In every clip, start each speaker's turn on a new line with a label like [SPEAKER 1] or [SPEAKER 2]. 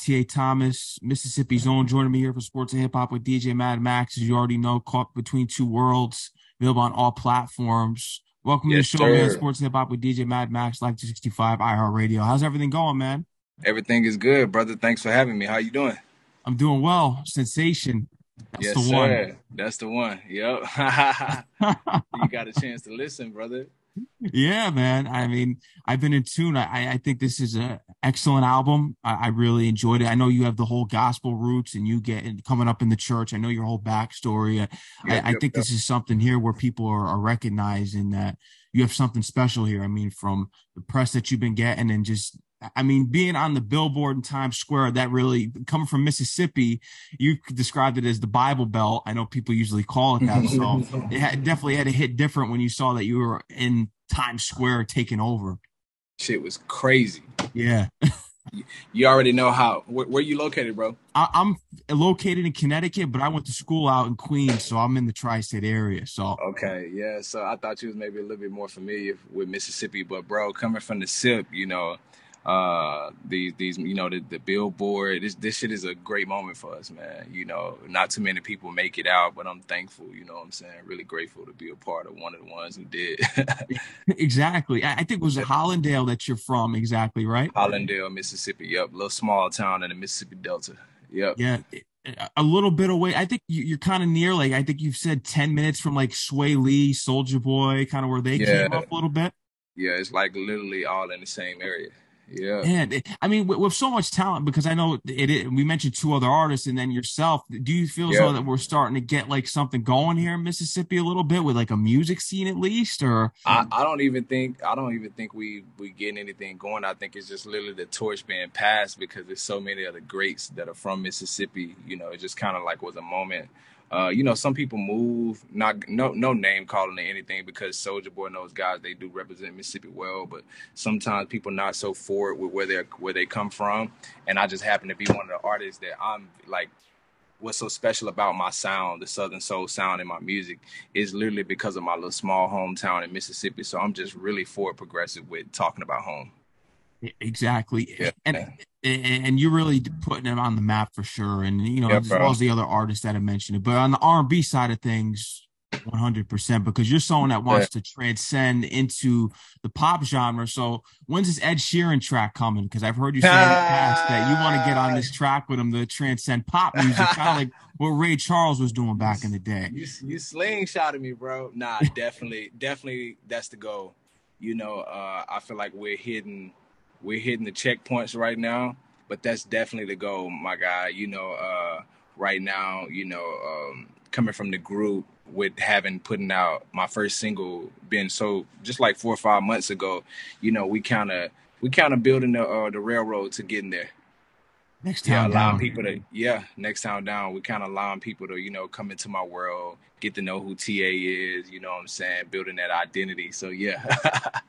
[SPEAKER 1] T.A. Thomas, Mississippi's own, joining me here for Sports and Hip Hop with DJ Mad Max. As you already know, caught between two worlds, available on all platforms. Welcome yes, to the show, sir. man. Sports and Hip Hop with DJ Mad Max, Live 265, iHeartRadio. How's everything going, man?
[SPEAKER 2] Everything is good, brother. Thanks for having me. How you doing?
[SPEAKER 1] I'm doing well. Sensation.
[SPEAKER 2] That's yes, the sir. one. That's the one. Yep. you got a chance to listen, brother
[SPEAKER 1] yeah, man. I mean, I've been in tune. I, I think this is an excellent album. I, I, really enjoyed it. I know you have the whole gospel roots and you get coming up in the church. I know your whole backstory. I, I, I think this is something here where people are, are recognizing that you have something special here. I mean, from the press that you've been getting and just I mean, being on the billboard in Times Square, that really coming from Mississippi, you described it as the Bible Belt. I know people usually call it that. So it had, definitely had to hit different when you saw that you were in Times Square taking over.
[SPEAKER 2] Shit was crazy.
[SPEAKER 1] Yeah.
[SPEAKER 2] you already know how. Where, where you located, bro?
[SPEAKER 1] I, am located in Connecticut, but I went to school out in Queens, so I'm in the tri-state area. So
[SPEAKER 2] okay, yeah. So I thought you was maybe a little bit more familiar with Mississippi, but bro, coming from the SIP, you know, uh these these you know the, the billboard. This this shit is a great moment for us man. You know not too many people make it out but i'm thankful you know what i'm saying? Really grateful to be a part of one of the ones who did.
[SPEAKER 1] Exactly. I think it was hollandale that you're from exactly right?
[SPEAKER 2] Hollandale mississippi. Yep little small town in the mississippi delta. Yep
[SPEAKER 1] yeah a little bit away. I think you, are kind of near, like I think you've said ten minutes from like Swae Lee, Soulja Boy, kind of where they yeah. came up a little bit.
[SPEAKER 2] Yeah, it's like literally all in the same area. Yeah.
[SPEAKER 1] And I mean, with, with, so much talent, because I know it, it, we mentioned two other artists and then yourself. Do you feel yeah. so that we're starting to get like something going here in Mississippi a little bit with like a music scene at least, or?
[SPEAKER 2] I, I don't even think I don't even think we we getting anything going. I think it's just literally the torch being passed because there's so many of the greats that are from Mississippi. You know, it just kind of like was a moment uh, you know, some people move, not no no name calling or anything because Soulja Boy knows guys they do represent Mississippi well, but sometimes people not so forward with where they where they come from, and I just happen to be one of the artists that I'm like. What's so special about my sound, the Southern Soul sound in my music, is literally because of my little small hometown in Mississippi. So I'm just really forward progressive with talking about home.
[SPEAKER 1] Exactly. Yeah. And and you're really putting them on the map for sure. And you know, yeah, as bro. well as the other artists that I mentioned it. But on the R and B side of things, 100 percent because you're someone that wants yeah. to transcend into the pop genre. So when's this Ed Sheeran track coming? Because I've heard you say in the past that you want to get on this track with him to transcend pop music, kind of like what Ray Charles was doing back in the day.
[SPEAKER 2] You you slingshotted me, bro. Nah, definitely, definitely, that's the goal. You know, uh, I feel like we're hitting we're hitting the checkpoints right now, but that's definitely the goal, my guy. You know, uh, right now, you know, um, coming from the group with having putting out my first single, been so just like four or five months ago, you know, we kind of we kind of building the uh, the railroad to getting there.
[SPEAKER 1] Next time,
[SPEAKER 2] yeah, allowing down. people to yeah, next time down, we kind of allowing people to you know come into my world, get to know who TA is. You know what I'm saying, building that identity. So yeah.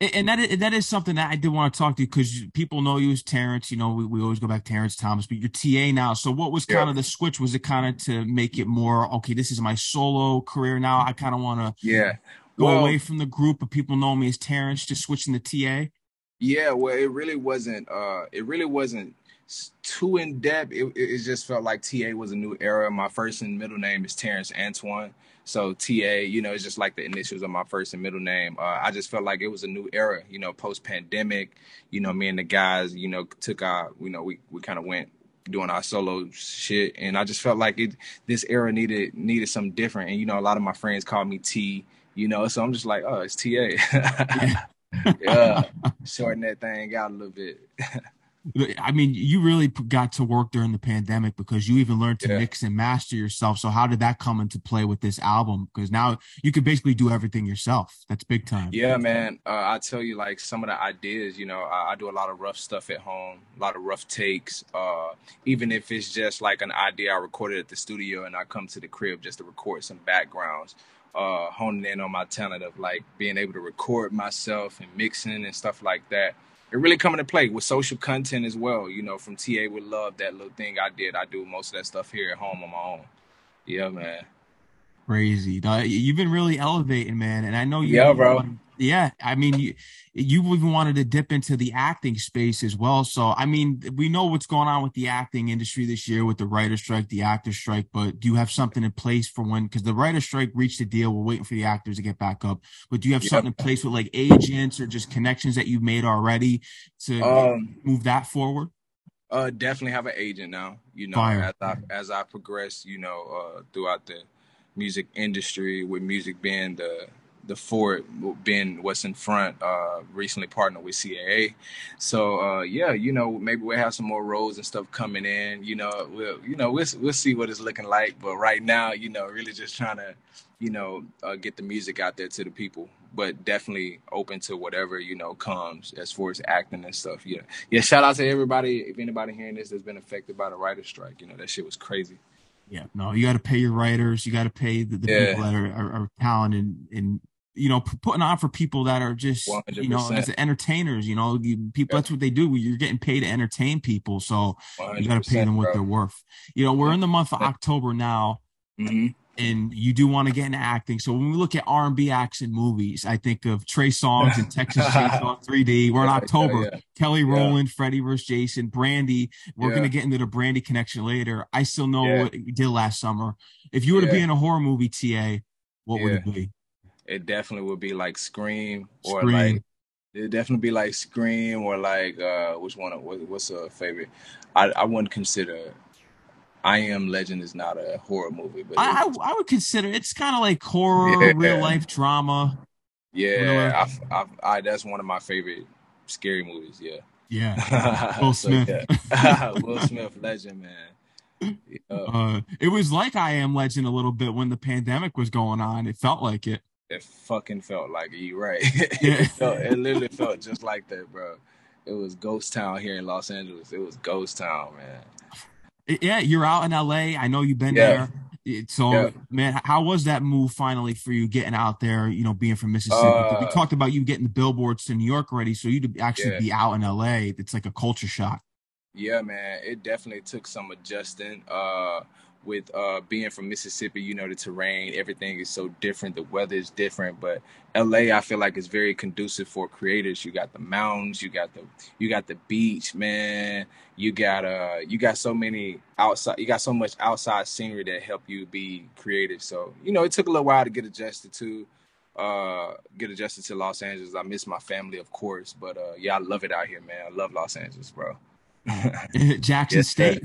[SPEAKER 1] and that is, that is something that I did want to talk to you because people know you as Terrence. You know, we, we always go back Terrence Thomas, but you're TA now. So what was kind yeah. of the switch? Was it kind of to make it more okay? This is my solo career now. I kind of want to
[SPEAKER 2] yeah
[SPEAKER 1] go well, away from the group, but people know me as Terrence. Just switching to TA.
[SPEAKER 2] Yeah, well, it really wasn't. uh It really wasn't too in depth. It, it just felt like TA was a new era. My first and middle name is Terrence Antoine. So TA, you know, it's just like the initials of my first and middle name. Uh, I just felt like it was a new era, you know, post pandemic. You know, me and the guys, you know, took our, you know, we we kind of went doing our solo shit, and I just felt like it. This era needed needed something different, and you know, a lot of my friends called me T. You know, so I'm just like, oh, it's TA. yeah, shorten that thing out a little bit.
[SPEAKER 1] I mean, you really got to work during the pandemic because you even learned to yeah. mix and master yourself. So how did that come into play with this album? Because now you can basically do everything yourself. That's big time.
[SPEAKER 2] Yeah, man. Uh, I tell you, like some of the ideas, you know, I, I, do a lot of rough stuff at home, a lot of rough takes. Uh, even if it's just like an idea I recorded at the studio and I come to the crib just to record some backgrounds. Uh, honing in on my talent of like being able to record myself and mixing and stuff like that it really come into play with social content as well. You know, from TA with love, that little thing I did. I do most of that stuff here at home on my own. Yeah, man.
[SPEAKER 1] Crazy. You've been really elevating, man. And I know you.
[SPEAKER 2] Yeah, bro.
[SPEAKER 1] Yeah, I mean, you, you even wanted to dip into the acting space as well. So, I mean, we know what's going on with the acting industry this year with the writer strike, the actor strike. But do you have something in place for when? Because the writer strike reached a deal. We're waiting for the actors to get back up. But do you have yep. something in place with like agents or just connections that you've made already to um, move that forward?
[SPEAKER 2] Uh, definitely have an agent now. You know, Fire. as I as I progress, you know, uh, throughout the music industry, with music being the the fort being what's in front. Uh, recently partnered with CAA, so uh, yeah, you know, maybe we'll have some more roles and stuff coming in. You know, we'll you know we'll we'll see what it's looking like. But right now, you know, really just trying to, you know, uh, get the music out there to the people but definitely open to whatever you know comes as far as acting and stuff. Yeah, yeah. Shout out to everybody. If anybody hearing this has been affected by the writer's strike, you know that shit was crazy.
[SPEAKER 1] Yeah, no, you got to pay your writers. You got to pay the, the yeah. people that are, are, are talented and you know putting on for people that are just 100%. you know as entertainers. You know, you, people yeah. that's what they do. You're getting paid to entertain people, so you got to pay them what bro. they're worth. You know, we're in the month of October now. Mm-hmm and you do want to get into acting. So when we look at R and B action movies, I think of Trey Songz and Texas Chainsaw 3D. We're in October. Yeah, yeah. Kelly Rowland, yeah. Freddy vs. Jason, Brandy. We're gonna get into the Brandy connection later. I still know what you did last summer. If you were to be in a horror movie, TA, what would it be?
[SPEAKER 2] It definitely would be like Scream or Scream. like it definitely be like Scream or like uh which one what's a favorite? I I wouldn't consider I Am Legend is not a horror movie, but
[SPEAKER 1] I, I, I would consider it's kind of like horror, yeah. real life drama.
[SPEAKER 2] Yeah, I, I, I, that's one of my favorite scary movies. Yeah,
[SPEAKER 1] yeah. Will Smith, so,
[SPEAKER 2] yeah. Will Smith, legend, man.
[SPEAKER 1] Yeah. Uh, it was like I Am Legend a little bit when the pandemic was going on. It felt like it.
[SPEAKER 2] It fucking felt like it. You right. Yeah. it, felt, it literally felt just like that, bro. It was ghost town here in Los Angeles. It was ghost town, man
[SPEAKER 1] yeah, you're out in LA. I know you've been yeah. there. So, yeah. man, how was that move finally for you getting out there? You know, being from Mississippi. Uh, we talked about you getting the billboards to New York already, so you to actually yeah. be out in LA. It's like a culture shock.
[SPEAKER 2] Yeah, man, it definitely took some adjusting. Uh, with uh, being from Mississippi, you know, the terrain, everything is so different. The weather is different, but LA, I feel like is very conducive for creators. You got the mountains, you got the you got the beach, man. You got uh you got so many outside you got so much outside scenery that help you be creative. So, you know, it took a little while to get adjusted to uh get adjusted to Los Angeles. I miss my family, of course, but uh yeah, I love it out here, man. I love Los Angeles, bro.
[SPEAKER 1] Jackson yes, State.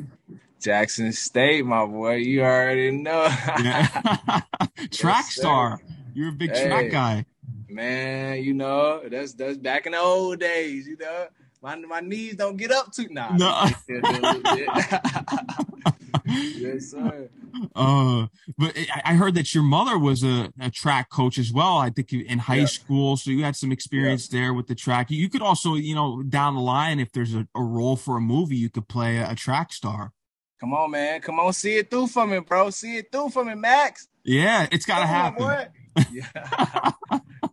[SPEAKER 2] Jackson State, my boy. You already know.
[SPEAKER 1] track star. You're a big hey, track guy.
[SPEAKER 2] Man, you know, that's that's back in the old days, you know. My my knees don't get up too now. No. yes, sir.
[SPEAKER 1] Uh, but I heard that your mother was a, a track coach as well. I think in high yeah. school, so you had some experience yeah. there with the track. You could also, you know, down the line, if there's a, a role for a movie, you could play a, a track star.
[SPEAKER 2] Come on, man. Come on, see it through for me, bro. See it through for me, Max.
[SPEAKER 1] Yeah, it's got to happen.
[SPEAKER 2] yeah.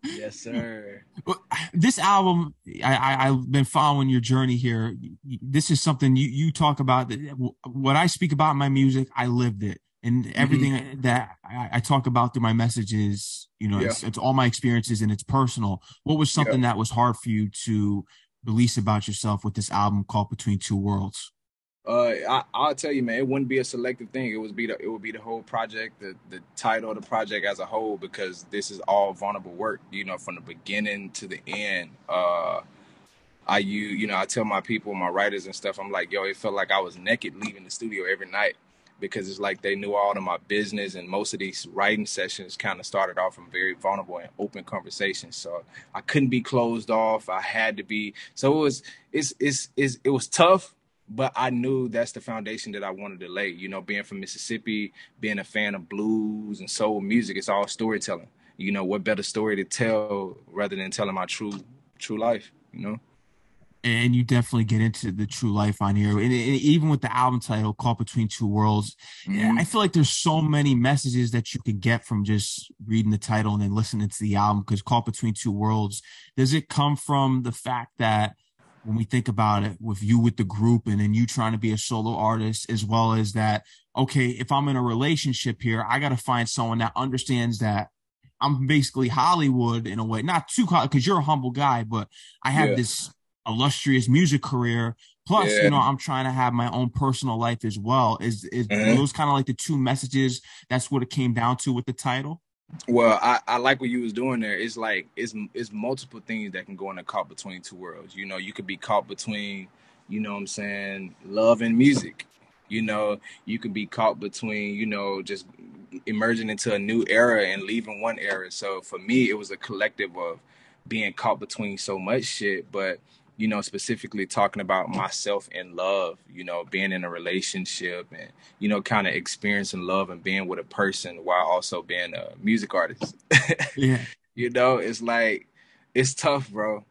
[SPEAKER 2] yes, sir.
[SPEAKER 1] This album, I, I, have been following your journey here. This is something you, you talk about. What I speak about in my music, I lived it. And mm-hmm. everything mm-hmm. that I, I, talk about through my messages, you know, yeah. it's, it's, all my experiences and it's personal. What was something yeah. that was hard for you to release about yourself with this album called Between Two Worlds?
[SPEAKER 2] Uh, I, I'll tell you, man, it wouldn't be a selective thing. It would be the it would be the whole project, the the title of the project as a whole, because this is all vulnerable work. You know, from the beginning to the end. Uh, I you you know I tell my people, my writers and stuff. I'm like, yo, it felt like I was naked leaving the studio every night because it's like they knew all of my business and most of these writing sessions kind of started off from very vulnerable and open conversations so i couldn't be closed off i had to be so it was it's it's, it's it was tough but I knew that's the foundation that I wanted to lay. You know, being from Mississippi, being a fan of blues and soul music, it's all storytelling. You know, what better story to tell rather than telling my true true life, you know?
[SPEAKER 1] And you definitely get into the true life on here. And, and even with the album title, Caught Between Two Worlds, mm-hmm. I feel like there's so many messages that you could get from just reading the title and then listening to the album. Because Caught Between Two Worlds, does it come from the fact that when we think about it with you with the group and then you trying to be a solo artist as well as that okay if i'm in a relationship here i got to find someone that understands that i'm basically hollywood in a way not too because you're a humble guy but i have yeah. this illustrious music career plus yeah. you know i'm trying to have my own personal life as well is is mm-hmm. those kind of like the two messages that's what it came down to with the title
[SPEAKER 2] well, I, I like what you was doing there. It's like it's it's multiple things that can go in a caught between two worlds. You know, you could be caught between, you know, what I'm saying, love and music. You know, you could be caught between, you know, just emerging into a new era and leaving one era. So for me, it was a collective of being caught between so much shit, but you know, specifically talking about myself and love, you know, being in a relationship and, you know, kind of experiencing love and being with a person while also being a music artist.
[SPEAKER 1] yeah.
[SPEAKER 2] You know, it's like, it's tough, bro.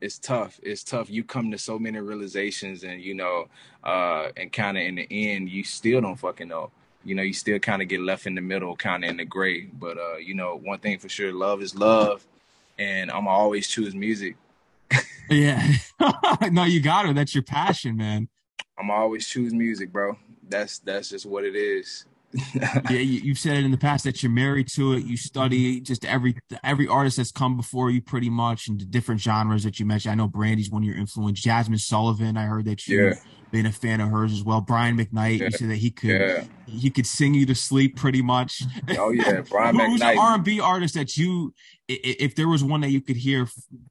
[SPEAKER 2] It's tough. It's tough. You come to so many realizations and, you know, uh, and kind of in the end, you still don't fucking know. You know, you still kind of get left in the middle, kind of in the gray. But, uh, you know, one thing for sure, love is love. And I'm always choose music
[SPEAKER 1] yeah. no, you got it. That's your passion, man.
[SPEAKER 2] I'm always choose music, bro. That's that's just what it is.
[SPEAKER 1] yeah, you, have said it in the past that you're married to it. You study just every every artist that's come before you, pretty much, and the different genres that you mentioned. I know Brandy's one of your influence. Jazmine Sullivan, I heard that you. Yeah been a fan of hers as well. Brian McKnight, yeah. you said that he could yeah. he could sing you to sleep pretty much.
[SPEAKER 2] Oh yeah, Brian
[SPEAKER 1] Who's
[SPEAKER 2] McKnight.
[SPEAKER 1] R and B artist that you, if there was one that you could hear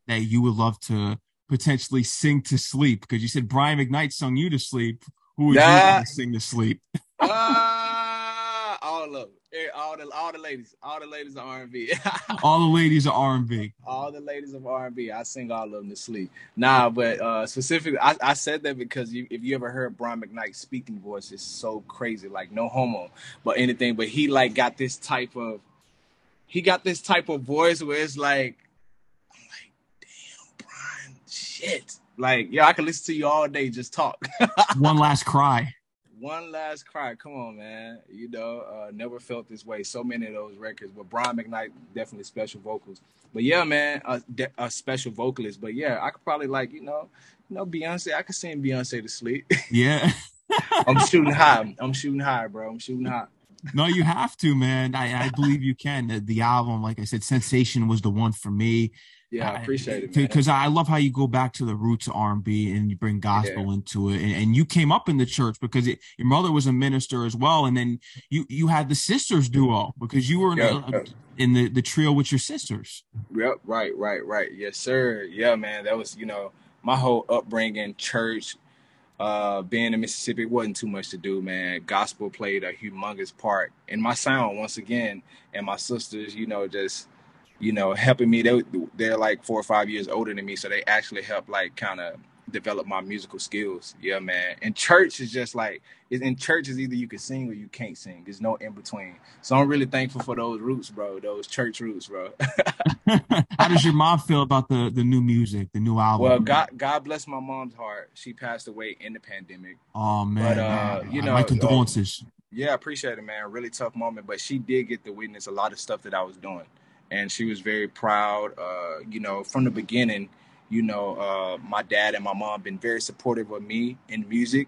[SPEAKER 1] that you would love to potentially sing to sleep? Because you said Brian McKnight sung you to sleep. Who would nah. you sing to sleep?
[SPEAKER 2] uh, all of them. All the all the ladies, all the ladies are R and B.
[SPEAKER 1] all the ladies are R and B.
[SPEAKER 2] All the ladies of R and B. I sing all of them to sleep. Nah, but uh, specifically, I, I said that because you, if you ever heard Brian McKnight's speaking voice, it's so crazy, like no homo, but anything. But he like got this type of, he got this type of voice where it's like, I'm like, damn, Brian, shit. Like, yeah, I can listen to you all day, just talk.
[SPEAKER 1] One last cry
[SPEAKER 2] one last cry. Come on, man. You know, uh, never felt this way. So many of those records. But Brian McKnight definitely special vocals. But yeah, man, a, a special vocalist. But yeah, I could probably like you know, you know Beyonce. I could sing Beyonce to sleep.
[SPEAKER 1] Yeah.
[SPEAKER 2] I'm shooting high. I'm shooting high, bro. I'm shooting high.
[SPEAKER 1] no, you have to, man. I, I believe you can. The, the album, like I said, Sensation was the one for me.
[SPEAKER 2] Yeah, I appreciate it
[SPEAKER 1] because I love how you go back to the roots of R and B and you bring gospel yeah. into it. And, and, you came up in the church because it, your mother was a minister as well, and then you you had the sisters duo because you were in, yep, yep. in the the trio with your sisters.
[SPEAKER 2] Yep, right, right, right. Yes, sir. Yeah, man, that was you know my whole upbringing, church, uh, being in Mississippi wasn't too much to do, man. Gospel played a humongous part in my sound once again, and my sisters, you know, just you know, helping me. They they're like four or five years older than me, so they actually help like kind of develop my musical skills. Yeah, man. And church is just like in church is either you can sing or you can't sing. There's no in between. So I'm really thankful for those roots, bro. Those church roots, bro.
[SPEAKER 1] How does your mom feel about the the new music, the new album?
[SPEAKER 2] Well, God God bless my mom's heart. She passed away in the pandemic.
[SPEAKER 1] Oh man, but, uh, man. you know, my condolences.
[SPEAKER 2] Uh, yeah, I appreciate it, man. Really tough moment, but she did get to witness a lot of stuff that I was doing and she was very proud. Uh, you know, from the beginning, you know, uh, my dad and my mom been very supportive of me in music,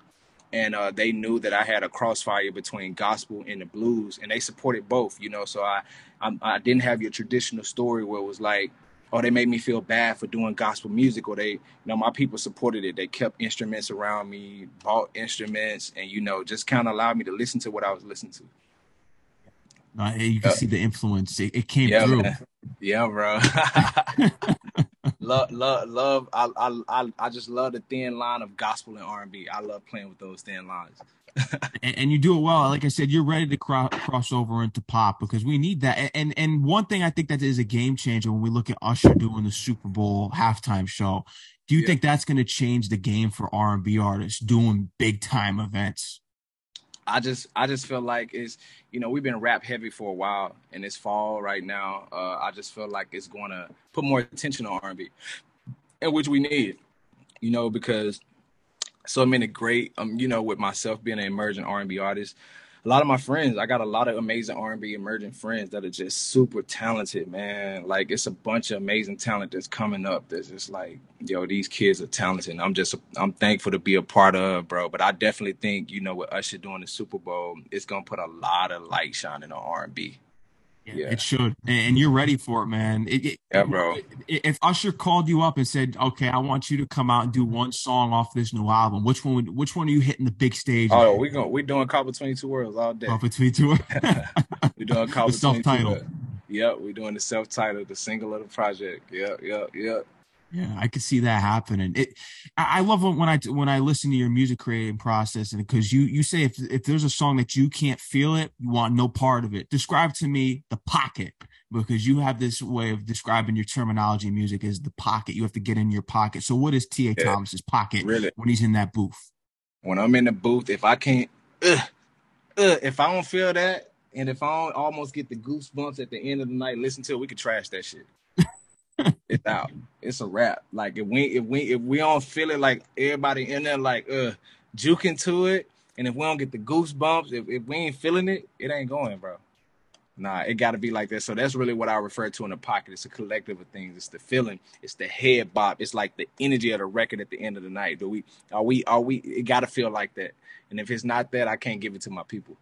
[SPEAKER 2] and uh, they knew that I had a crossfire between gospel and the blues, and they supported both. You know, so I, I, I didn't have your traditional story where it was like, oh, they made me feel bad for doing gospel music, or they, you know, my people supported it. They kept instruments around me, bought instruments, and you know, just kind of allowed me to listen to what I was listening to.
[SPEAKER 1] Uh, you can see the influence. It, it came yeah, through. Man.
[SPEAKER 2] Yeah, bro. love, love, love. I, I, I just love the thin line of gospel and R and B. I love playing with those thin lines.
[SPEAKER 1] and, and, you do it well. Like I said, you're ready to cro- cross over into pop because we need that. And and one thing I think that is a game changer when we look at Usher doing the Super Bowl halftime show. Do you yeah. think that's going to change the game for R and B artists doing big time events?
[SPEAKER 2] I just I just feel like it's you know we've been rap heavy for a while and it's fall right now. Uh, I just feel like it's going to put more attention on R&B, and which we need, you know, because so many great um you know with myself being an emerging R&B artist, a lot of my friends, I got a lot of amazing R&B emerging friends that are just super talented, man. Like it's a bunch of amazing talent that's coming up. That's just like, yo, these kids are talented. I'm just, I'm thankful to be a part of, bro. But I definitely think, you know, with Usher doing the Super Bowl, it's gonna put a lot of light shining on R&B.
[SPEAKER 1] Yeah, it should, and you're ready for it, man. It, it,
[SPEAKER 2] yeah, bro.
[SPEAKER 1] If Usher called you up and said, "Okay, I want you to come out and do one song off this new album," which one? Would, which one are you hitting the big stage?
[SPEAKER 2] Oh, we going we doing Caught Between Two Worlds all day.
[SPEAKER 1] Caught Between Two Worlds.
[SPEAKER 2] we doing Caught
[SPEAKER 1] Between self-titled.
[SPEAKER 2] Yep, we're doing the self-titled, the single of the project. Yep, yep, yep.
[SPEAKER 1] Yeah, I could see that happening. It, I love when I when I listen to your music creating process, and because you you say if if there's a song that you can't feel it, you want no part of it. Describe to me the pocket because you have this way of describing your terminology in music is the pocket. You have to get in your pocket. So, what is T.A. Yeah, Thomas's pocket really? when he's in that booth?
[SPEAKER 2] When I'm in the booth, if I can't, uh, uh, if I don't feel that, and if I don't almost get the goosebumps at the end of the night, listen to it, we could trash that shit it's out. It's a wrap. Like if we if we if we don't feel it like everybody in there like uh juking to it, and if we don't get the goosebumps, if, if we ain't feeling it, it ain't going, bro. Nah, it got to be like that. So that's really what I refer to in the pocket. It's a collective of things. It's the feeling. It's the head bop. It's like the energy of the record at the end of the night. Do we are we are we? It got to feel like that. And if it's not that, I can't give it to my people.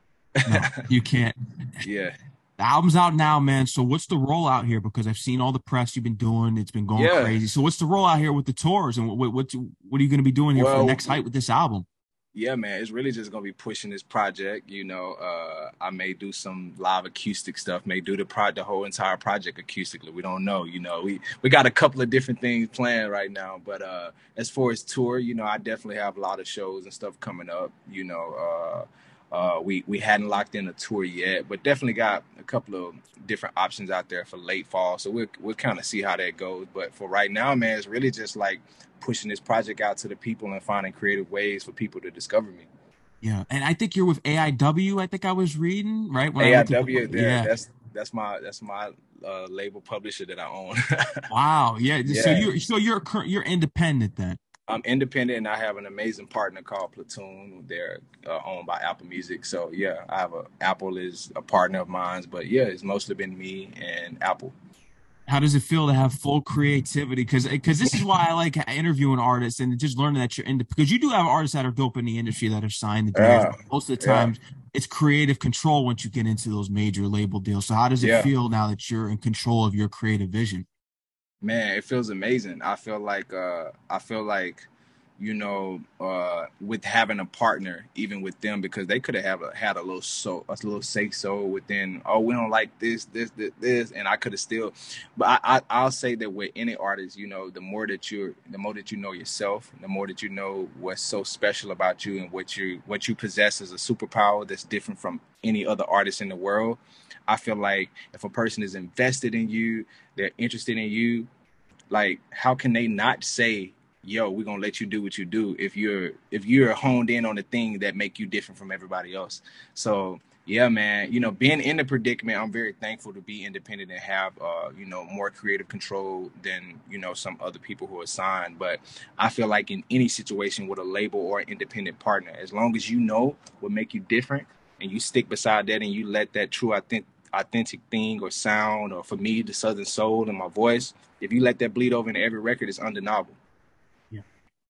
[SPEAKER 1] no, you can't.
[SPEAKER 2] yeah.
[SPEAKER 1] The album's out now, man. So what's the rollout here? Because I've seen all the press you've been doing. It's been going yeah. crazy. So what's the rollout here with the tours, and what what what are you going to be doing here well, for the next height with this album?
[SPEAKER 2] Yeah, man, it's really just gonna be pushing this project. You know, uh, I may do some live acoustic stuff, may do the pro the whole entire project acoustically. We don't know. You know, we we got a couple of different things planned right now. But uh, as far as tour, you know, I definitely have a lot of shows and stuff coming up. You know. Uh, uh, we we hadn't locked in a tour yet, but definitely got a couple of different options out there for late fall. So we'll we'll kind of see how that goes. But for right now, man, it's really just like pushing this project out to the people and finding creative ways for people to discover me.
[SPEAKER 1] Yeah, and I think you're with AIW. I think I was reading right.
[SPEAKER 2] When AIW, yeah, yeah, that's that's my that's my uh, label publisher that I own.
[SPEAKER 1] wow, yeah. yeah. So you're so you're you're independent then.
[SPEAKER 2] I'm independent and I have an amazing partner called Platoon. They're uh, owned by Apple Music. So yeah, I have a Apple is a partner of mine, but yeah, it's mostly been me and Apple.
[SPEAKER 1] How does it feel to have full creativity? Because because this is why I like interviewing artists and just learning that you're in because you do have artists that are dope in the industry that are signed. The yeah. Most of the times, yeah. it's creative control once you get into those major label deals. So how does it yeah. feel now that you're in control of your creative vision?
[SPEAKER 2] Man, it feels amazing. I feel like uh, I feel like you know uh, with having a partner, even with them, because they could have had a little so a little say so within. Oh, we don't like this, this, this, this, and I could have still. But I, I will say that with any artist, you know, the more that you're, the more that you know yourself, the more that you know what's so special about you and what you what you possess as a superpower that's different from any other artist in the world. I feel like if a person is invested in you, they're interested in you, like how can they not say, "Yo, we're gonna let you do what you do" if you're if you're honed in on the thing that make you different from everybody else. So yeah, man, you know, being in the predicament, I'm very thankful to be independent and have, uh, you know, more creative control than, you know, some other people who are signed. But I feel like in any situation with a label or an independent partner, as long as you know what make you different and you stick beside that and you let that true authentic authentic thing or sound, or for me, the Southern soul and my voice, if you let that bleed over into every record, it's undeniable.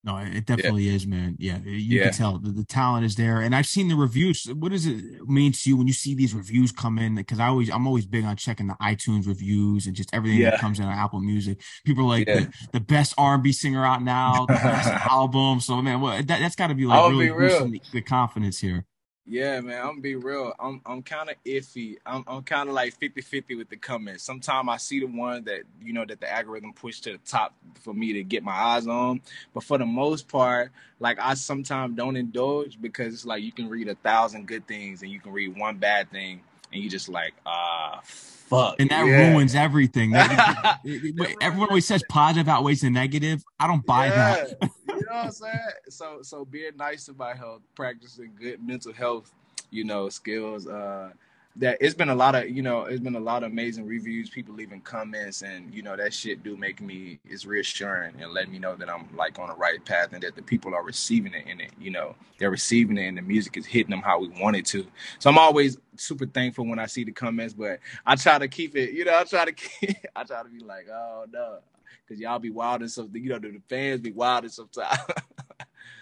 [SPEAKER 1] No, it definitely yeah. is, man. Yeah, you yeah. can tell the, the, talent is there, and I've seen the reviews. What does it mean to you when you see these reviews come in? Because I always, I'm always big on checking the iTunes reviews and just everything yeah. that comes in on Apple Music. People are like the, the, best R&B singer out now, the best album. So man, well, that, has got to be like really boosting the, the confidence here.
[SPEAKER 2] Yeah, man, I'm gonna be real. I'm I'm kind of iffy. I'm I'm kind of like 50-50 with the comments. Sometimes I see the one that you know that the algorithm pushed to the top for me to get my eyes on, but for the most part, like I sometimes don't indulge because it's like you can read a thousand good things and you can read one bad thing and you just like ah fuck.
[SPEAKER 1] And that yeah. ruins everything. everyone always says positive outweighs the negative. I don't buy yeah.
[SPEAKER 2] that. you know what I'm saying? So so being nice to my health, practicing good mental health, you know, skills, uh, that it's been a lot of you know it's been a lot of amazing reviews people leaving comments and you know that shit do make me it's reassuring and letting me know that i'm like on the right path and that the people are receiving it in it you know they're receiving it and the music is hitting them how we want it to. So i'm always super thankful when i see the comments but i try to keep it you know i try to keep, i try to be like oh no because y'all be wild and something you know the fans be wild and sometimes.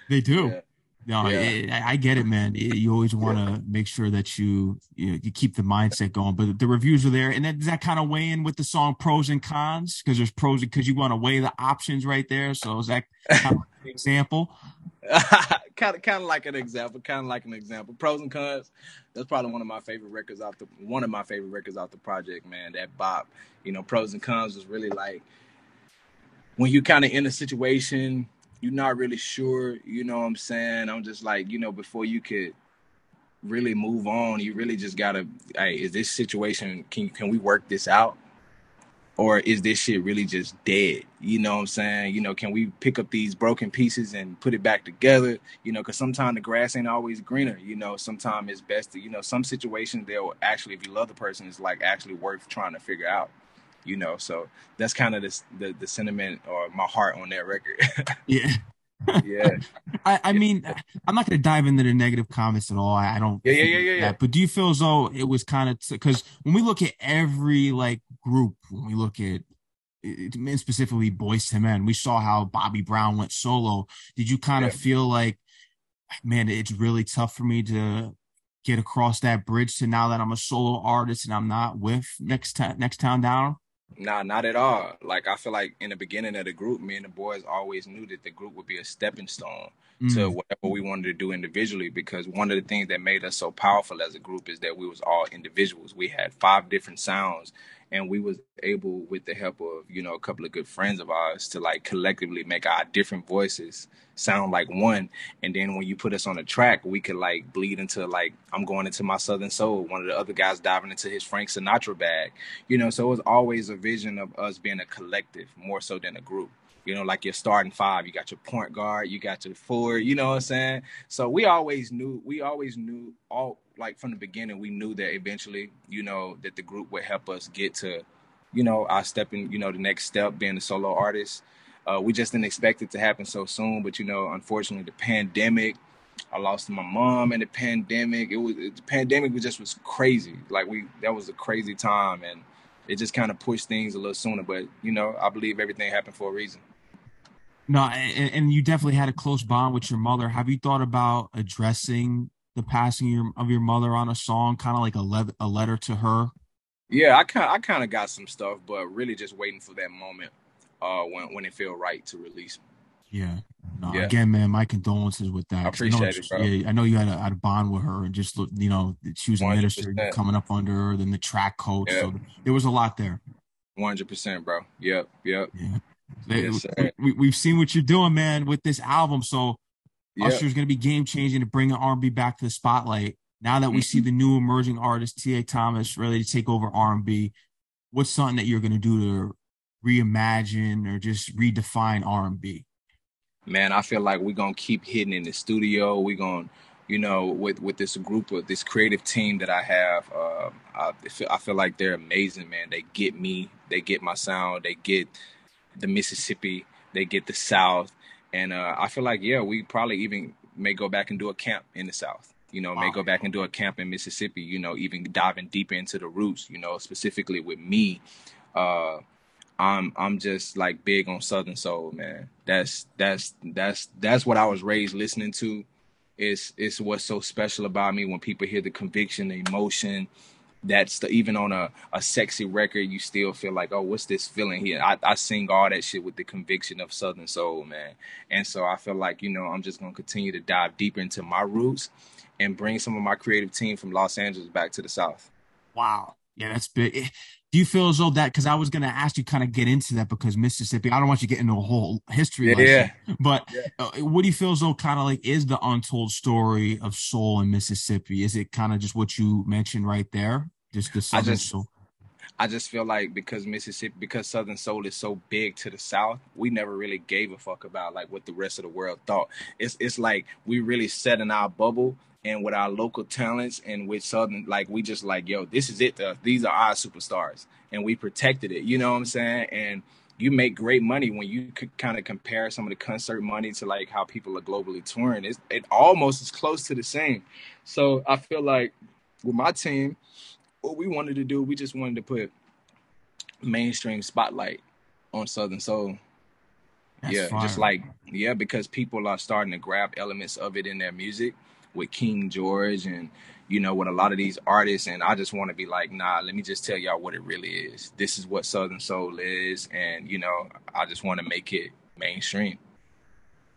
[SPEAKER 1] They do. Yeah. No, yeah. it, I get it, man. It, you always want to yeah. make sure that you, you, you keep the mindset going. But the reviews are there, and then does that kind of weigh in with the song pros and cons? Because there's pros because you want to weigh the options right there. So is that kind of an example?
[SPEAKER 2] kind of, kind of like an example. Kind of like an example. Pros and cons. That's probably one of my favorite records off the one of my favorite records off the project, man. That bop. You know, pros and cons was really like when you kind of in a situation you're not really sure, you know what I'm saying? I'm just like, you know, before you could really move on, you really just gotta, hey, is this situation can can we work this out? Or is this shit really just dead? You know what I'm saying? You know, can we pick up these broken pieces and put it back together? You know, because sometimes the grass ain't always greener. You know, sometimes it's best to, you know, some situations they'll actually, if you love the person, it's like actually worth trying to figure out you know. So that's kind of the, the, the sentiment or my heart on that record.
[SPEAKER 1] yeah.
[SPEAKER 2] yeah.
[SPEAKER 1] I, I mean, I'm not going to dive into the negative comments at all. I, don't.
[SPEAKER 2] Yeah, yeah, yeah, yeah,
[SPEAKER 1] yeah. But do you feel as though it was kind of because when we look at every like group, when we look at and specifically Boyz II Men, we saw how Bobby Brown went solo. Did you kind of yeah. feel like, man, it's really tough for me to get across that bridge to now that I'm a solo artist and I'm not with next t- next town down?
[SPEAKER 2] Nah, not at all. Like I feel like in the beginning of the group, me and the boys always knew that the group would be a stepping stone mm. to whatever we wanted to do individually. Because one of the things that made us so powerful as a group is that we was all individuals. We had five different sounds and we was able with the help of you know a couple of good friends of ours to like collectively make our different voices sound like one and then when you put us on a track we could like bleed into like i'm going into my southern soul one of the other guys diving into his frank sinatra bag you know so it was always a vision of us being a collective more so than a group you know, like your starting five. You got your point guard, you got your forward, you know what I'm saying? So we always knew, we always knew all like from the beginning, we knew that eventually, you know, that the group would help us get to, you know, our stepping, you know, the next step being a solo artist. Uh, we just didn't expect it to happen so soon, but you know, unfortunately, the pandemic. I lost my mom in the pandemic. It was the pandemic was just was crazy. Like we, that was a crazy time, and it just kind of pushed things a little sooner. But you know, I believe everything happened for a reason.
[SPEAKER 1] No, and, and, you definitely had a close bond with your mother. Have you thought about addressing the passing of your, of your mother on a song, kind of like a, le- a letter to her?
[SPEAKER 2] Yeah, I kind I kind of got some stuff, but really just waiting for that moment uh, when when it feel right to release.
[SPEAKER 1] Yeah. No, yeah. Again, man, my condolences with that.
[SPEAKER 2] I appreciate I know,
[SPEAKER 1] it, bro. Yeah, I know you had a, had a bond with her, and just look, you know, she was a 100%. minister coming up under her, then the track coach. Yeah. So there was a lot there.
[SPEAKER 2] One hundred percent, bro. Yep, yep.
[SPEAKER 1] Yeah. Yes, we, have seen what you're doing, man, with this album. So yep. Usher's going to be game changing to bring R&B back to the spotlight. Now that we mm-hmm. see the new emerging artist T.A. Thomas ready to take over R&B, what's something that you're going to do to reimagine or just redefine R&B?
[SPEAKER 2] Man, I feel like we're gonna keep hitting in the studio. We're gonna, you know, with with this group of this creative team that I have, uh, I feel I feel like they're amazing, man. They get me, they get my sound, they get the Mississippi, they get the South, and uh, I feel like yeah, we probably even may go back and do a camp in the South. You know, wow. may go back and do a camp in Mississippi. You know, even diving deeper into the roots. You know, specifically with me. Uh, I'm I'm just like big on Southern soul, man. That's that's that's that's what I was raised listening to. It's it's what's so special about me when people hear the conviction, the emotion, that's the, even on a, a sexy record, you still feel like, oh, what's this feeling here? I, I sing all that shit with the conviction of Southern Soul, man. And so I feel like, you know, I'm just going to continue to dive deeper into my roots and bring some of my creative team from Los Angeles back to the South.
[SPEAKER 1] Wow. Yeah, that's big. Eh, do you feel as though that? Because I was going to ask you, kind of get into that because Mississippi. I don't want you to get into a whole history,
[SPEAKER 2] yeah.
[SPEAKER 1] Lesson, but yeah. Uh, what do you feel as though kind of like is the untold story of soul in Mississippi? Is it kind of just what you mentioned right there? Just the Southern
[SPEAKER 2] I just, soul. I just feel like because Mississippi, because Southern soul is so big to the South, we never really gave a fuck about like what the rest of the world thought. It's it's like we really set in our bubble and with our local talents and with Southern, like we just like, yo, this is it. These are our superstars, and we protected it. You know what I'm saying? And you make great money when you could kind of compare some of the concert money to like how people are globally touring. It's, it almost is close to the same. So I feel like with my team, what we wanted to do, we just wanted to put mainstream spotlight on Southern Soul. That's yeah, fire. just like yeah, because people are starting to grab elements of it in their music with King George and you know with a lot of these artists. And I just want to be like nah let me just tell y'all what it really is. This is what Southern Soul is. And you know I just want to make it mainstream.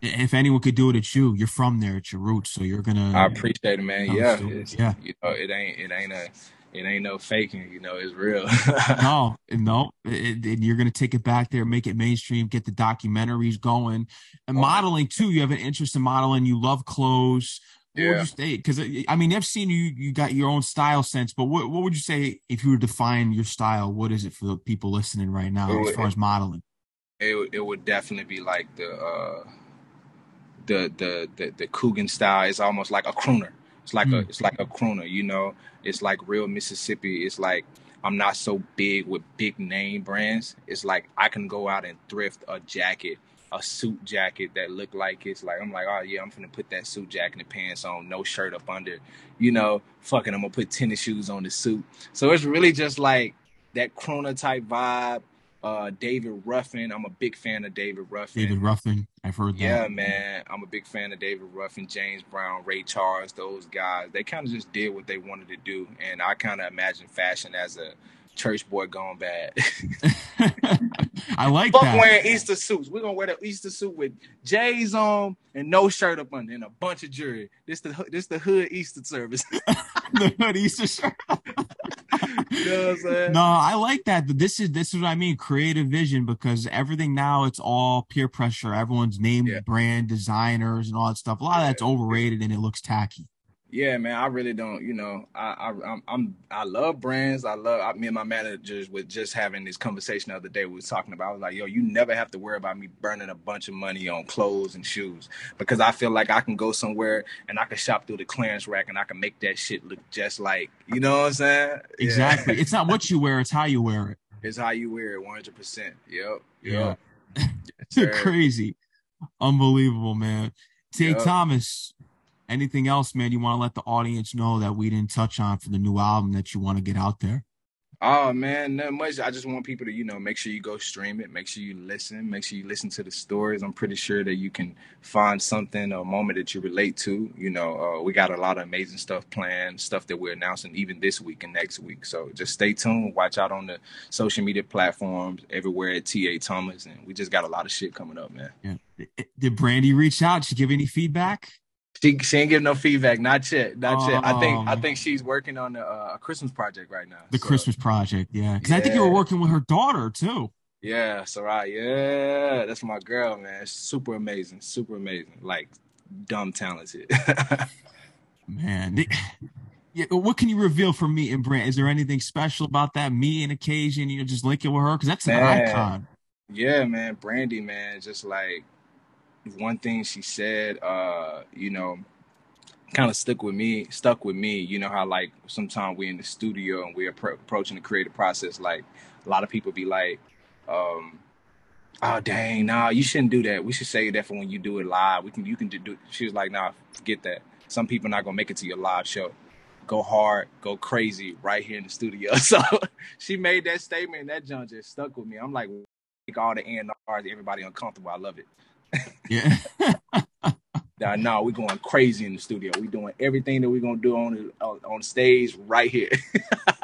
[SPEAKER 1] If anyone could do it it's you. You're from there. It's your roots. So you're gonna
[SPEAKER 2] I appreciate it man. yeah. yeah. you know it ain't it ain't a it ain't no faking, you know, it's real.
[SPEAKER 1] no, no, it, it, you're gonna take it back there, make it mainstream, get the documentaries going, and modeling too. You have an interest in modeling. You love clothes. What yeah. would you say? Because I mean, I've seen you. You got your own style sense, but what what would you say if you were to define your style? What is it for the people listening right now would, as far as modeling?
[SPEAKER 2] It it would definitely be like the uh, the the the the Coogan style. It's almost like a crooner. It's like mm. a it's like a crooner. You know, it's like real Mississippi. It's like I'm not so big with big name brands. It's like I can go out and thrift a jacket a suit jacket that look like it's like I'm like, oh yeah, I'm gonna put that suit jacket and pants on, no shirt up under, you know, fucking I'm gonna put tennis shoes on the suit. So it's really just like that Crooner type vibe. Uh, David Ruffin, I'm a big fan of David Ruffin.
[SPEAKER 1] David Ruffin, I've heard that.
[SPEAKER 2] Yeah, man, I'm a big fan of David Ruffin, James Brown, Ray Charles, those guys. They kind of just did what they wanted to do, and I kind of imagine fashion as a church boy gone bad.
[SPEAKER 1] I like
[SPEAKER 2] Fuck
[SPEAKER 1] that.
[SPEAKER 2] wearing Easter suits. We're gonna wear the Easter suit with J's on and no shirt up under and a bunch of jewelry. This the this the hood Easter service.
[SPEAKER 1] the hood Easter shirt. you know no, I like that. This is this is what I mean. Creative vision because everything now it's all peer pressure. Everyone's name yeah. brand designers and all that stuff. A lot of that's overrated and it looks tacky
[SPEAKER 2] yeah, man, I really don't. You know, I I I'm, I'm i love brands. I love I, me and my managers with just having this conversation the other day. We was talking about. I was like, yo, you never have to worry about me burning a bunch of money on clothes and shoes because I feel like I can go somewhere and I can shop through the clearance rack and I can make that shit look just like you know what I'm saying.
[SPEAKER 1] Exactly. Yeah. it's not what you wear; it's how you wear it.
[SPEAKER 2] It's how you wear it. One hundred percent. Yep. Yep.
[SPEAKER 1] Yeah. Crazy. Unbelievable, man. Tay yep. Thomas, anything else, man, you want to let the audience know that we didn't touch on for the new album that you want to get out there?
[SPEAKER 2] Oh man, not much. I just want people to, you know, make sure you go stream it. Make sure you listen. Make sure you listen to the stories. I'm pretty sure that you can find something, a moment that you relate to. You know, uh, we got a lot of amazing stuff planned, stuff that we're announcing even this week and next week. So just stay tuned. Watch out on the social media platforms everywhere at TA Thomas, and we just got a lot of shit coming up, man.
[SPEAKER 1] Yeah. Did Brandy reach out? Did she give any feedback?
[SPEAKER 2] She she ain't give no feedback. Not yet. Not yet. I think I um, think she's working on a, a Christmas project right now.
[SPEAKER 1] The so. Christmas project, yeah. Because yeah. I think you were working with her daughter too.
[SPEAKER 2] Yeah, Sy'Rai. Yeah, that's my girl, man. Super amazing. Super amazing. Like dumb talented.
[SPEAKER 1] man. yeah, what can you reveal for me and Brent? Is there anything special about that me and occasion? You know, just linking with her because that's an man. icon.
[SPEAKER 2] Yeah, man. Brandy, man, just like one thing she said, uh, you know, kind of stuck with me, stuck with me. You know how like sometimes we're in the studio and we're approaching the creative process. Like a lot of people be like, um, "Oh dang, nah, you shouldn't do that. We should say that for when you do it live. We can, you can just do." She was like, "Nah, forget that. Some people not gonna make it to your live show. Go hard, go crazy, right here in the studio." So she made that statement, and that jump just stuck with me. I'm like, all the A&Rs, everybody uncomfortable. I love it
[SPEAKER 1] yeah.
[SPEAKER 2] now, no, we're going crazy in the studio. We're doing everything that we're gonna do on the on, stage right here.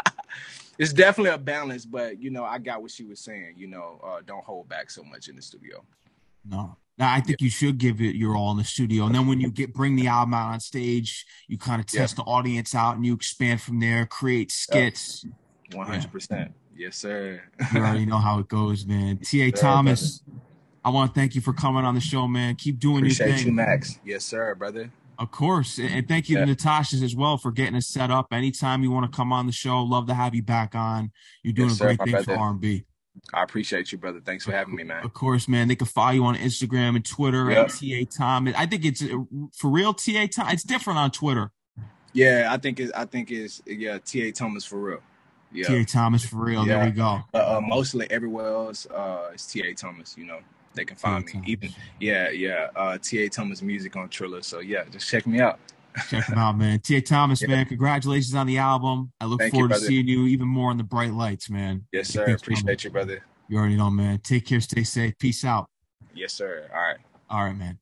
[SPEAKER 2] it's definitely a balance, but you know, I got what she was saying. You know, uh, don't hold back so much in the studio.
[SPEAKER 1] No, now, I think yeah. you should give it your all in the studio, and then when you get bring the album out on stage, you kind of test yeah. the audience out, and you expand from there, create skits.
[SPEAKER 2] One hundred percent, yes, sir.
[SPEAKER 1] you already know how it goes, man. T. A. Thomas, I want to thank you for coming on the show, man. Keep doing
[SPEAKER 2] Appreciate
[SPEAKER 1] your thing.
[SPEAKER 2] Appreciate you, Max. Yes, sir, brother.
[SPEAKER 1] Of course. And thank you yeah. to Natasha's as well for getting us set up. Anytime you want to come on the show, love to have you back on. You're doing yes, a great thing brother. for R&B.
[SPEAKER 2] I appreciate you, brother. Thanks for having me, man.
[SPEAKER 1] Of course, man. They can follow you on Instagram and Twitter yep. at TA Tom. I think it's uh, for real TA Tom. It's different on Twitter.
[SPEAKER 2] Yeah, I think it's I think it's yeah, T.A. Thomas for real.
[SPEAKER 1] Yeah. T.A. Thomas for real. Yeah. There we go.
[SPEAKER 2] Uh, uh, mostly everywhere else, uh, it's T.A. Thomas. You know, they can find me. Even yeah, yeah. Uh, T.A. Thomas music on Triller. So yeah, just check me out.
[SPEAKER 1] check him out, man. T.A. Thomas, yeah. man. Congratulations on the album. I look Thank forward you, to seeing you even more in the bright lights, man.
[SPEAKER 2] Yes, sir. Appreciate you, brother.
[SPEAKER 1] You already know, man. Take care. Stay safe. Peace out.
[SPEAKER 2] Yes, sir. All right.
[SPEAKER 1] All right, man.